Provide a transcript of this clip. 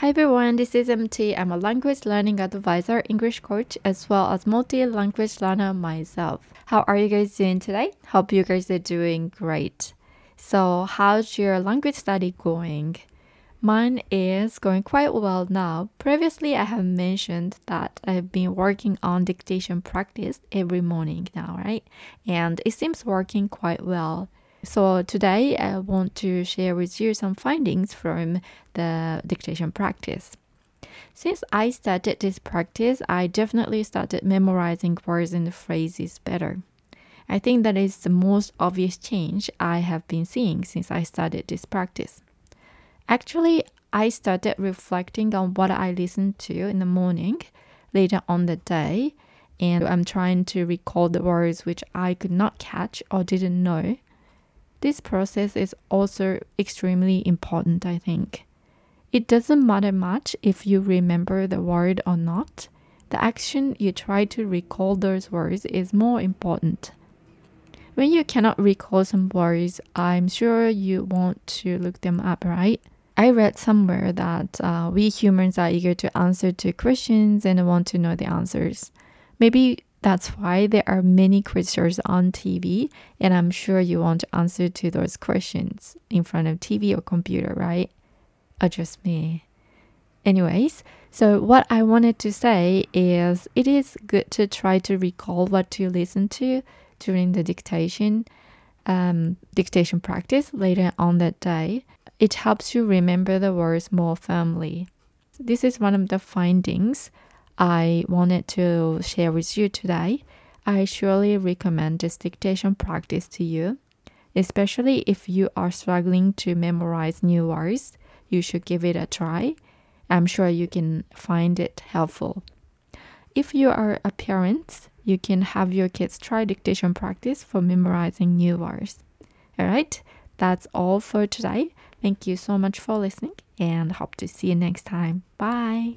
Hi everyone, this is MT. I'm a language learning advisor, English coach, as well as multi-language learner myself. How are you guys doing today? Hope you guys are doing great. So, how's your language study going? Mine is going quite well now. Previously, I have mentioned that I've been working on dictation practice every morning now, right? And it seems working quite well. So today I want to share with you some findings from the dictation practice. Since I started this practice, I definitely started memorizing words and phrases better. I think that is the most obvious change I have been seeing since I started this practice. Actually, I started reflecting on what I listened to in the morning later on the day, and I'm trying to recall the words which I could not catch or didn't know this process is also extremely important, I think. It doesn't matter much if you remember the word or not. The action you try to recall those words is more important. When you cannot recall some words, I'm sure you want to look them up, right? I read somewhere that uh, we humans are eager to answer to questions and want to know the answers. Maybe that's why there are many quizzes on TV, and I'm sure you want to answer to those questions in front of TV or computer, right? Or just me. Anyways, so what I wanted to say is it is good to try to recall what you listen to during the dictation um, dictation practice later on that day. It helps you remember the words more firmly. This is one of the findings I wanted to share with you today. I surely recommend this dictation practice to you, especially if you are struggling to memorize new words. You should give it a try. I'm sure you can find it helpful. If you are a parent, you can have your kids try dictation practice for memorizing new words. All right, that's all for today. Thank you so much for listening and hope to see you next time. Bye.